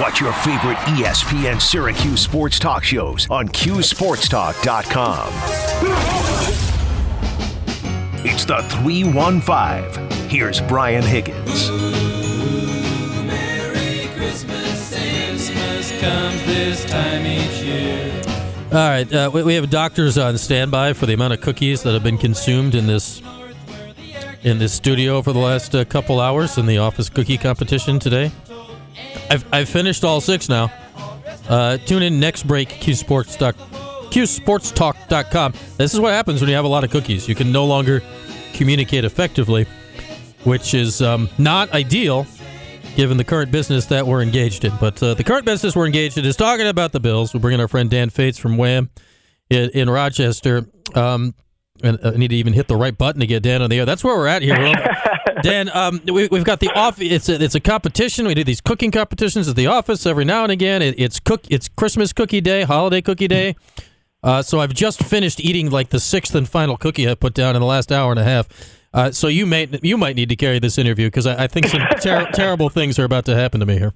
Watch your favorite ESPN Syracuse sports talk shows on CuseSportsTalk.com. It's the 315. Here's Brian Higgins. All right, uh, we, we have doctors on standby for the amount of cookies that have been consumed in this in this studio for the last uh, couple hours in the office cookie competition today. I've, I've finished all six now. Uh, tune in next break, CuseSports CuseSportsTalk.com. This is what happens when you have a lot of cookies. You can no longer communicate effectively, which is um, not ideal given the current business that we're engaged in. But uh, the current business we're engaged in is talking about the Bills. We're bringing our friend Dan Fetes from Wham in, in Rochester. Um, and I need to even hit the right button to get Dan on the air. That's where we're at here. Dan, um, we, we've got the off. It's a, it's a competition. We do these cooking competitions at the office every now and again. It, it's cook. It's Christmas cookie day, holiday cookie day. Uh, so I've just finished eating like the sixth and final cookie I put down in the last hour and a half. Uh, so you may you might need to carry this interview because I, I think some ter- terrible things are about to happen to me here.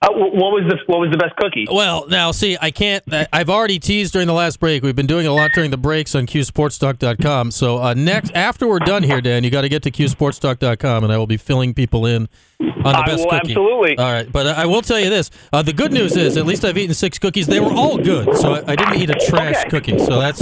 Uh, what was the what was the best cookie? Well, now see, I can't. I've already teased during the last break. We've been doing a lot during the breaks on CuseSportsTalk.com. So uh, next, after we're done here, Dan, you got to get to CuseSportsTalk.com, and I will be filling people in on the I best will cookie. absolutely. All right, but I will tell you this: uh, the good news is, at least I've eaten six cookies. They were all good, so I, I didn't eat a trash Okay. cookie. So that's.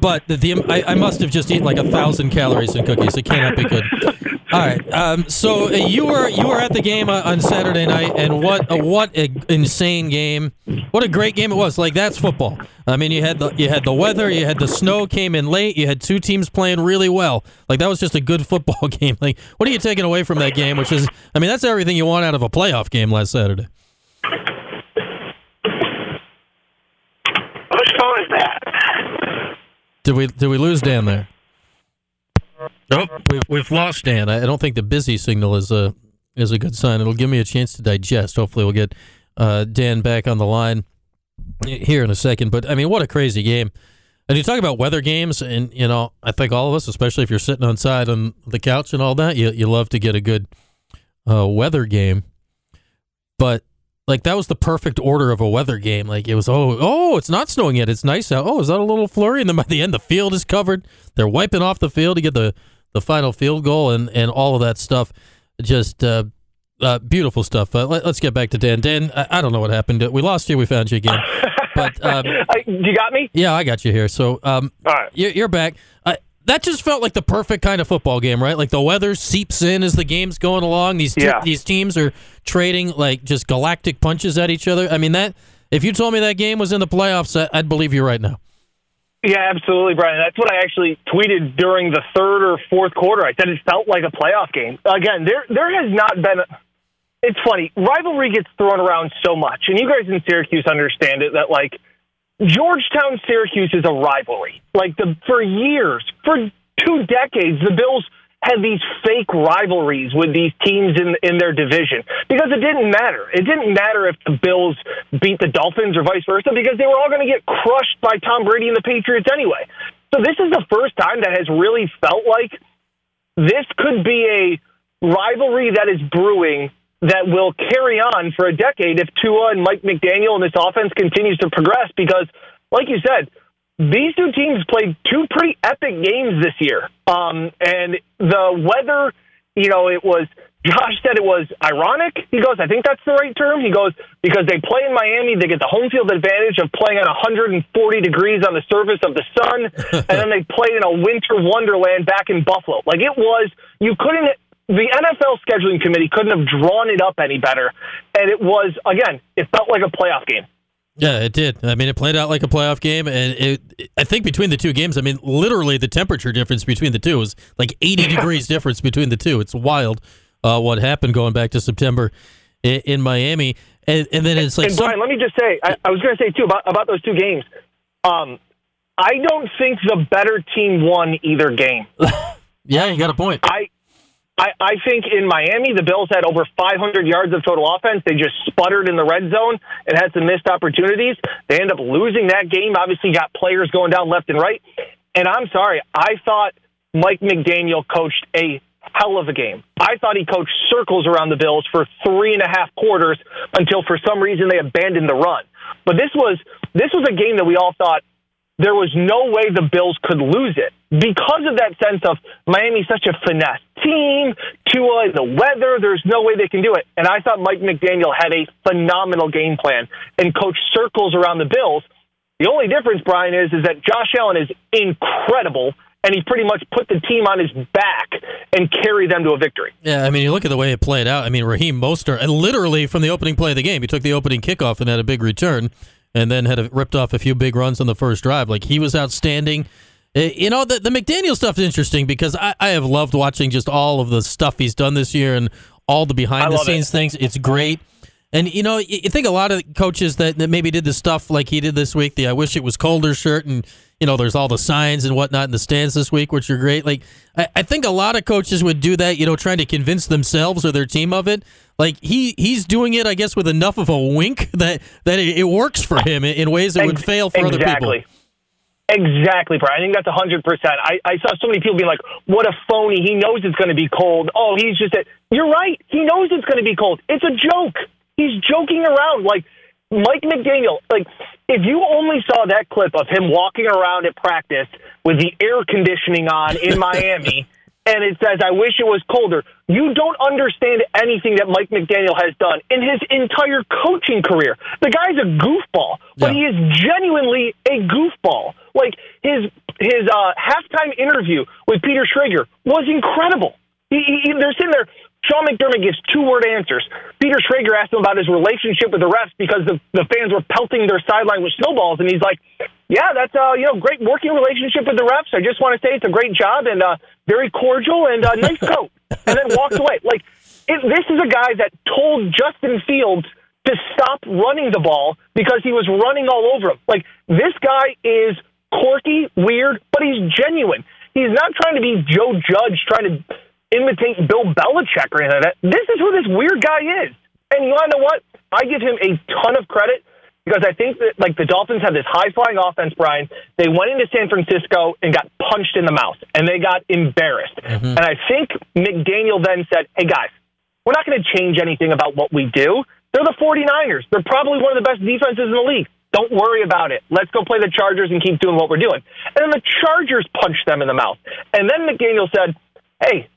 But the, the I, I must have just eaten like a thousand calories in cookies. It cannot be good. All right. Um, so uh, you were you were at the game uh, on Saturday night, and what a, what a insane game! What a great game it was. Like that's football. I mean, you had the you had the weather, you had the snow came in late, you had two teams playing really well. Like that was just a good football game. Like what are you taking away from that game? Which is, I mean, that's everything you want out of a playoff game last Saturday. Whose phone is that? Did we did we lose Dan there? Nope, we've we've lost Dan. I don't think the busy signal is a is a good sign. It'll give me a chance to digest. Hopefully, we'll get uh, Dan back on the line here in a second. But I mean, what a crazy game! And you talk about weather games, and you know, I think all of us, especially if you're sitting on side on the couch and all that, you you love to get a good uh, weather game. But like that was the perfect order of a weather game. Like it was, oh, oh, it's not snowing yet. It's nice out. Oh, is that a little flurry? And then by the end, the field is covered. They're wiping off the field to get the the final field goal and and all of that stuff. Just uh, uh, beautiful stuff. Uh, let, us get back to Dan. Dan, I, I don't know what happened. We lost you. We found you again. But um, you got me? yeah, I got you here. So um, All right. you're, you're back. Uh, that just felt like the perfect kind of football game, right? Like the weather seeps in as the game's going along. These te- Yeah. these teams are trading like just galactic punches at each other. I mean that. If you told me that game was in the playoffs, I- I'd believe you right now. Yeah, absolutely, Brian. That's what I actually tweeted during the third or fourth quarter. I said it felt like a playoff game. Again, there there has not been. A, it's funny. Rivalry gets thrown around so much, and you guys in Syracuse understand it. That like Georgetown Syracuse is a rivalry. Like the for years, for two decades, the Bills had these fake rivalries with these teams in in their division because it didn't matter. It didn't matter if the Bills beat the Dolphins or vice versa because they were all going to get crushed by Tom Brady and the Patriots anyway. So this is the first time that has really felt like this could be a rivalry that is brewing that will carry on for a decade if Tua and Mike McDaniel and this offense continues to progress because like you said, these two teams played two pretty epic games this year. Um, and the weather, you know, it was, Josh said it was ironic. He goes, I think that's the right term. He goes, because they play in Miami, they get the home field advantage of playing on 140 degrees on the surface of the sun. and then they played in a winter wonderland back in Buffalo. Like it was, you couldn't, the NFL scheduling committee couldn't have drawn it up any better. And it was, again, it felt like a playoff game. Yeah, it did. I mean, it played out like a playoff game, and it. I think between the two games, I mean, literally the temperature difference between the two was like 80 degrees difference between the two. It's wild uh, what happened going back to September in, in Miami, and, and then it's like and some- Brian, let me just say, I, I was going to say too about about those two games. Um, I don't think the better team won either game. yeah, you got a point. I, I, I think in Miami, the Bills had over 500 yards of total offense. They just sputtered in the red zone and had some missed opportunities. They end up losing that game. Obviously, got players going down left and right. And I'm sorry, I thought Mike McDaniel coached a hell of a game. I thought he coached circles around the Bills for three and a half quarters until for some reason they abandoned the run. But this was this was a game that we all thought there was no way the Bills could lose it because of that sense of Miami's such a finesse team, Tua, uh, the weather, there's no way they can do it. And I thought Mike McDaniel had a phenomenal game plan and coached circles around the Bills. The only difference, Brian, is is that Josh Allen is incredible and he pretty much put the team on his back and carried them to a victory. Yeah, I mean, you look at the way it played out. I mean, Raheem Mostert, and literally from the opening play of the game, he took the opening kickoff and had a big return and then had a, ripped off a few big runs on the first drive. Like he was outstanding. Eh, you know, the, the McDaniel stuff is interesting because I, I have loved watching just all of the stuff he's done this year and all the behind the scenes it. things. It's great. And you know, you think a lot of coaches that, that maybe did the stuff like he did this week, the I wish it was colder shirt and you know, there's all the signs and whatnot in the stands this week, which are great. Like, I, I think a lot of coaches would do that, you know, trying to convince themselves or their team of it. Like he he's doing it, I guess, with enough of a wink that that it, it works for him in, in ways that would fail for exactly. other people. Exactly, Brian. I think that's hundred percent. I, I saw so many people being like, "What a phony! He knows it's going to be cold." Oh, he's just a. You're right. He knows it's going to be cold. It's a joke. He's joking around. Like Mike McDaniel, like if you only saw that clip of him walking around at practice with the air conditioning on in Miami and it says, I wish it was colder, you don't understand anything that Mike McDaniel has done in his entire coaching career. The guy's a goofball, but yeah. he is genuinely a goofball. Like his his uh, halftime interview with Peter Schrager was incredible. He, he, they're sitting there Sean McDermott gives two word answers. Peter Schrager asked him about his relationship with the refs because the, the fans were pelting their sideline with snowballs, and he's like, "Yeah, that's uh, you know great working relationship with the refs. I just want to say it's a great job and uh, very cordial and uh, nice coat." and then walked away. Like it, this is a guy that told Justin Fields to stop running the ball because he was running all over him. Like this guy is quirky, weird, but he's genuine. He's not trying to be Joe Judge, trying to imitate Bill Belichick or anything like that. This is who this weird guy is. And you want to know what? I give him a ton of credit because I think that like the Dolphins have this high flying offense, Brian. They went into San Francisco and got punched in the mouth and they got embarrassed. Mm-hmm. And I think McDaniel then said, Hey guys, we're not going to change anything about what we do. They're the 49ers. They're probably one of the best defenses in the league. Don't worry about it. Let's go play the Chargers and keep doing what we're doing. And then the Chargers punched them in the mouth. And then McDaniel said, Hey,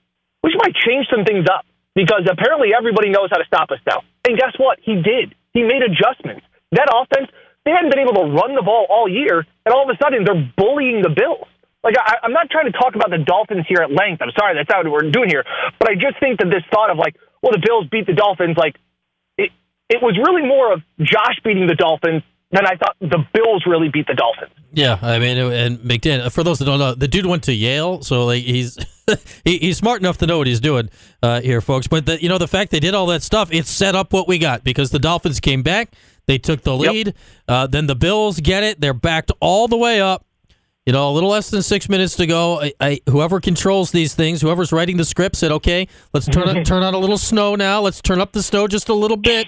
we might change some things up because apparently everybody knows how to stop us now. And guess what? He did. He made adjustments. That offense, they hadn't been able to run the ball all year, and all of a sudden they're bullying the Bills. Like I, I'm not trying to talk about the Dolphins here at length. I'm sorry, that's not what we're doing here. But I just think that this thought of like, well, the Bills beat the Dolphins, like it, it was really more of Josh beating the Dolphins than I thought the Bills really beat the Dolphins. Yeah, I mean, and McDaniel. For those that don't know, the dude went to Yale, so like he's he, he's smart enough to know what he's doing uh, here, folks. But the, you know, the fact they did all that stuff, it set up what we got because the Dolphins came back, they took the lead, yep. uh, then the Bills get it, they're backed all the way up. You know, a little less than six minutes to go. I, I, whoever controls these things, whoever's writing the script, said, "Okay, let's turn turn on a little snow now. Let's turn up the snow just a little bit."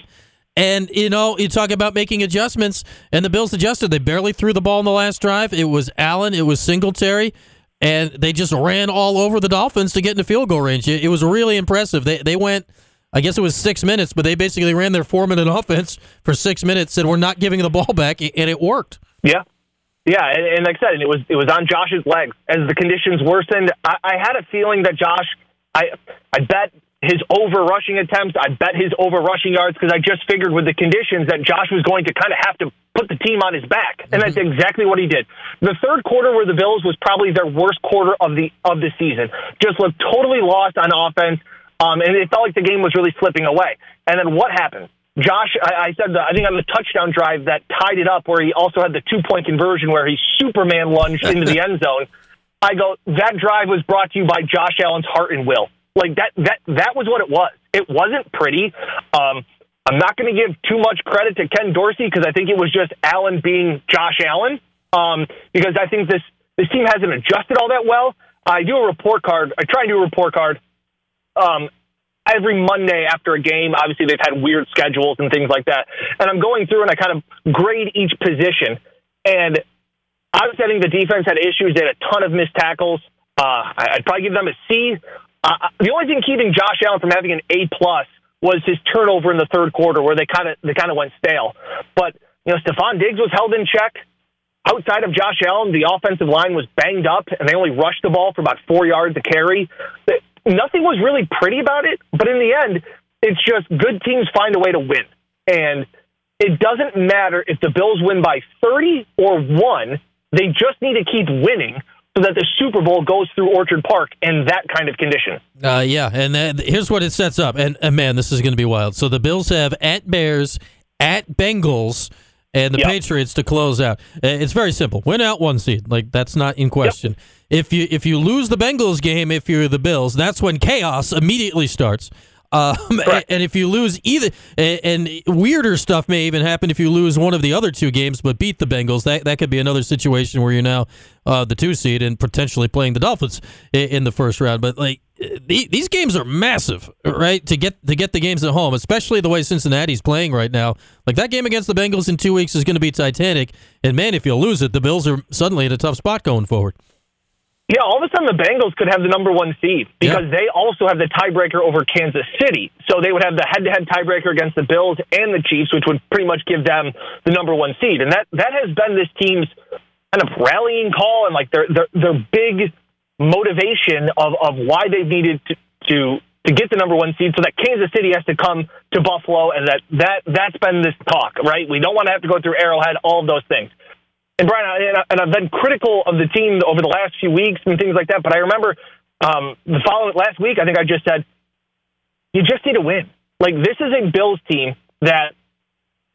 And you know, you talk about making adjustments, and the Bills adjusted. They barely threw the ball in the last drive. It was Allen, it was Singletary, and they just ran all over the Dolphins to get into field goal range. It, was really impressive. They they went, I guess it was six minutes, but they basically ran their four minute offense for six minutes. Said we're not giving the ball back, and it worked. Yeah, yeah, and, and like I said, it was it was on Josh's legs as the conditions worsened. I, I had a feeling that Josh, I I bet his over rushing attempts. I bet his over rushing yards because I just figured with the conditions that Josh was going to kind of have to put the team on his back, and that's mm-hmm. exactly what he did. The third quarter where the Bills was probably their worst quarter of the of the season. Just looked totally lost on offense, um, and it felt like the game was really slipping away. And then what happened? Josh, I, I said that I think on the touchdown drive that tied it up, where he also had the two point conversion where he Superman lunged into the end zone. I go, that drive was brought to you by Josh Allen's heart and will. Like that that that was what it was. It wasn't pretty. Um, I'm not going to give too much credit to Ken Dorsey because I think it was just Allen being Josh Allen. Um, because I think this this team hasn't adjusted all that well. I do a report card. I try and do a report card um, every Monday after a game. Obviously, they've had weird schedules and things like that. And I'm going through and I kind of grade each position. And I was saying the defense had issues. They had a ton of missed tackles. Uh, I'd probably give them a C. Uh, the only thing keeping Josh Allen from having an A plus was his turnover in the third quarter, where they kind of they kind of went stale. But you know, Stefon Diggs was held in check. Outside of Josh Allen, the offensive line was banged up, and they only rushed the ball for about four yards to carry. Nothing was really pretty about it, but in the end, it's just good teams find a way to win. And it doesn't matter if the Bills win by 30 or 1, they just need to keep winning so that the Super Bowl goes through Orchard Park in that kind of condition. Uh, yeah, and here's what it sets up. And, and man, this is going to be wild. So the Bills have at Bears, at Bengals, and the yep. Patriots to close out. Uh, it's very simple. Win out one seed. Like that's not in question. Yep. If you if you lose the Bengals game, if you're the Bills, that's when chaos immediately starts. Um, and if you lose either, and weirder stuff may even happen if you lose one of the other two games, but beat the Bengals. That that could be another situation where you're now uh, the two seed and potentially playing the Dolphins in the first round. But like these games are massive, right? To get to get the games at home, especially the way Cincinnati's playing right now. Like that game against the Bengals in two weeks is going to be titanic. And man, if you lose it, the Bills are suddenly in a tough spot going forward. Yeah, all of a sudden the Bengals could have the number one seed because yeah. they also have the tiebreaker over Kansas City. So they would have the head-to-head tiebreaker against the Bills and the Chiefs, which would pretty much give them the number one seed. And that that has been this team's kind of rallying call and like their their, their big motivation of, of why they've needed to, to to get the number one seed so that Kansas City has to come to Buffalo and that that that's been this talk, right? We don't want to have to go through Arrowhead, all of those things. And Brian, and I've been critical of the team over the last few weeks and things like that. But I remember um, the following last week, I think I just said, you just need to win. Like this is a Bills team that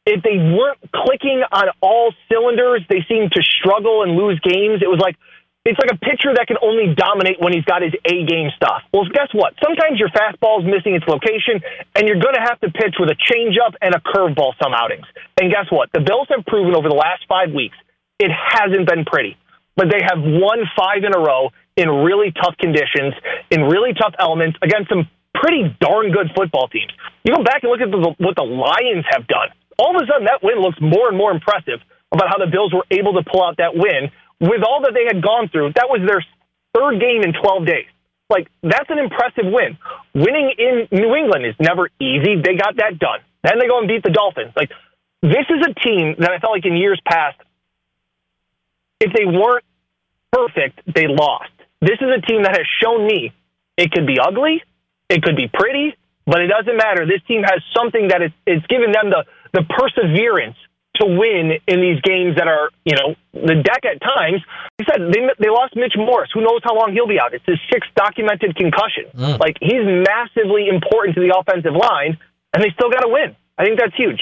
if they weren't clicking on all cylinders, they seemed to struggle and lose games. It was like it's like a pitcher that can only dominate when he's got his A game stuff. Well, guess what? Sometimes your fastball is missing its location, and you're going to have to pitch with a changeup and a curveball some outings. And guess what? The Bills have proven over the last five weeks it hasn't been pretty. But they have won five in a row in really tough conditions, in really tough elements against some pretty darn good football teams. You go back and look at the, what the Lions have done. All of a sudden, that win looks more and more impressive about how the Bills were able to pull out that win with all that they had gone through. That was their third game in 12 days. Like, that's an impressive win. Winning in New England is never easy. They got that done. Then they go and beat the Dolphins. Like, this is a team that I felt like in years past if they weren't perfect, they lost. This is a team that has shown me it could be ugly, it could be pretty, but it doesn't matter. This team has something that it's, it's given them the, the perseverance to win in these games that are, you know, the deck at times. He said they, they lost Mitch Morse. Who knows how long he'll be out? It's his sixth documented concussion. Mm. Like, he's massively important to the offensive line, and they still got to win. I think that's huge.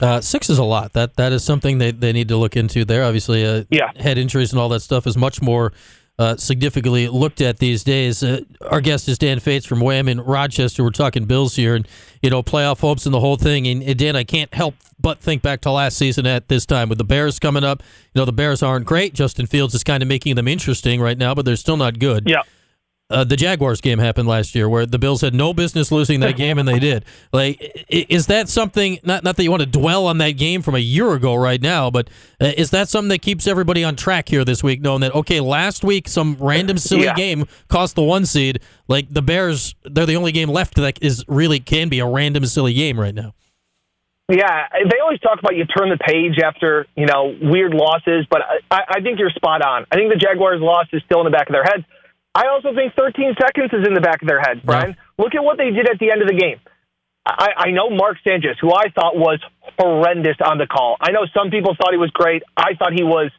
Uh, six is a lot. That that is something they, they need to look into there. Obviously, uh, yeah. head injuries and all that stuff is much more uh, significantly looked at these days. Uh, our guest is Dan Fetes from Wham in Rochester. We're talking Bills here, and you know playoff hopes and the whole thing. And, and, Dan, I can't help but think back to last season at this time with the Bears coming up. You know the Bears aren't great. Justin Fields is kind of making them interesting right now, but they're still not good. Yeah. Uh, the Jaguars game happened last year, where the Bills had no business losing that game, and they did. Like, is that something? Not not that you want to dwell on that game from a year ago right now, but uh, is that something that keeps everybody on track here this week, knowing that okay, last week some random silly yeah. game cost the one seed. Like the Bears, they're the only game left that is really can be a random silly game right now. Yeah, they always talk about you turn the page after you know weird losses, but I, I think you're spot on. I think the Jaguars' loss is still in the back of their heads. I also think 13 seconds is in the back of their head, Brian. Yeah. Look at what they did at the end of the game. I, I know Mark Sanchez, who I thought was horrendous on the call. I know some people thought he was great. I thought he was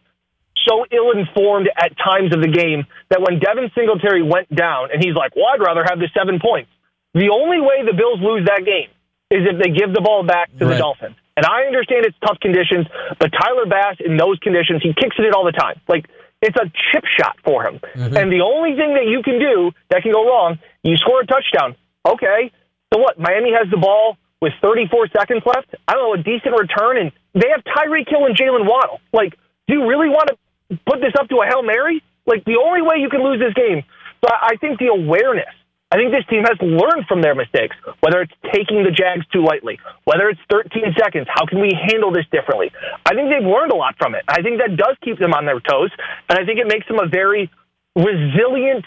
so ill informed at times of the game that when Devin Singletary went down and he's like, well, I'd rather have the seven points. The only way the Bills lose that game is if they give the ball back to right. the Dolphins. And I understand it's tough conditions, but Tyler Bass in those conditions, he kicks it all the time. Like, it's a chip shot for him. Mm-hmm. And the only thing that you can do that can go wrong, you score a touchdown. Okay. So what? Miami has the ball with 34 seconds left. I don't know, a decent return, and they have Tyreek Hill and Jaylen Waddle. Like, do you really want to put this up to a Hail Mary? Like, the only way you can lose this game. So I think the awareness I think this team has learned from their mistakes, whether it's taking the Jags too lightly, whether it's 13 seconds. How can we handle this differently? I think they've learned a lot from it. I think that does keep them on their toes, and I think it makes them a very resilient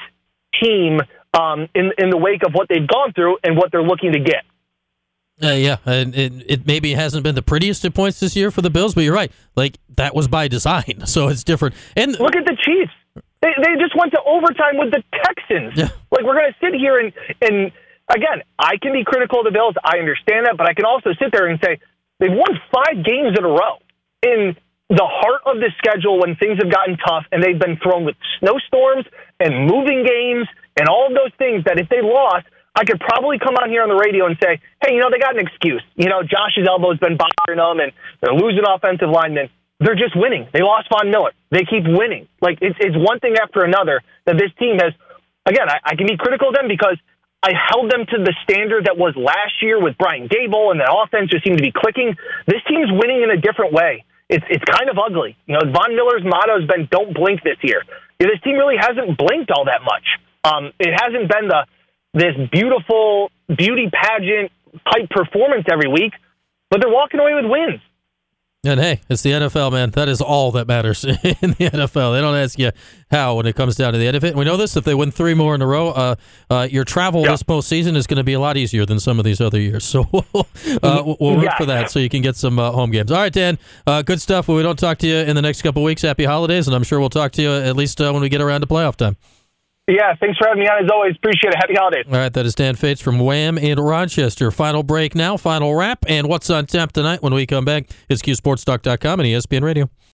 team um, in in the wake of what they've gone through and what they're looking to get. Uh, yeah, and it, it maybe hasn't been the prettiest of points this year for the Bills, but you're right. Like that was by design, so it's different. And look at the Chiefs; they they just went to overtime with the Texans. Yeah. Like we're going to sit here and and again, I can be critical of the Bills. I understand that, but I can also sit there and say they've won five games in a row in the heart of the schedule when things have gotten tough, and they've been thrown with snowstorms and moving games and all of those things. That if they lost I could probably come on here on the radio and say, hey, you know, they got an excuse. You know, Josh's elbow's been bothering them and they're losing offensive linemen. They're just winning. They lost Von Miller. They keep winning. Like, it's, it's one thing after another that this team has. Again, I, I can be critical of them because I held them to the standard that was last year with Brian Daboll and the offense just seemed to be clicking. This team's winning in a different way. It's, it's kind of ugly. You know, Von Miller's motto has been don't blink this year. This team really hasn't blinked all that much. Um, it hasn't been the this beautiful beauty pageant type performance every week, but they're walking away with wins. And hey, it's the NFL, man. That is all that matters in the NFL. They don't ask you how when it comes down to the end of it. We know this: if they win three more in a row, uh, uh, your travel yeah. this postseason is going to be a lot easier than some of these other years. So uh, we'll work yeah. for that, so you can get some uh, home games. All right, Dan. Uh, good stuff. Well, we don't talk to you in the next couple weeks. Happy holidays, and I'm sure we'll talk to you at least uh, when we get around to playoff time. Yeah, thanks for having me on as always. Appreciate it. Happy holidays. All right, that is Dan Fetes from Wham in Rochester. Final break now, final wrap, and what's on tap tonight when we come back is CuseSportsTalk.com and ESPN Radio.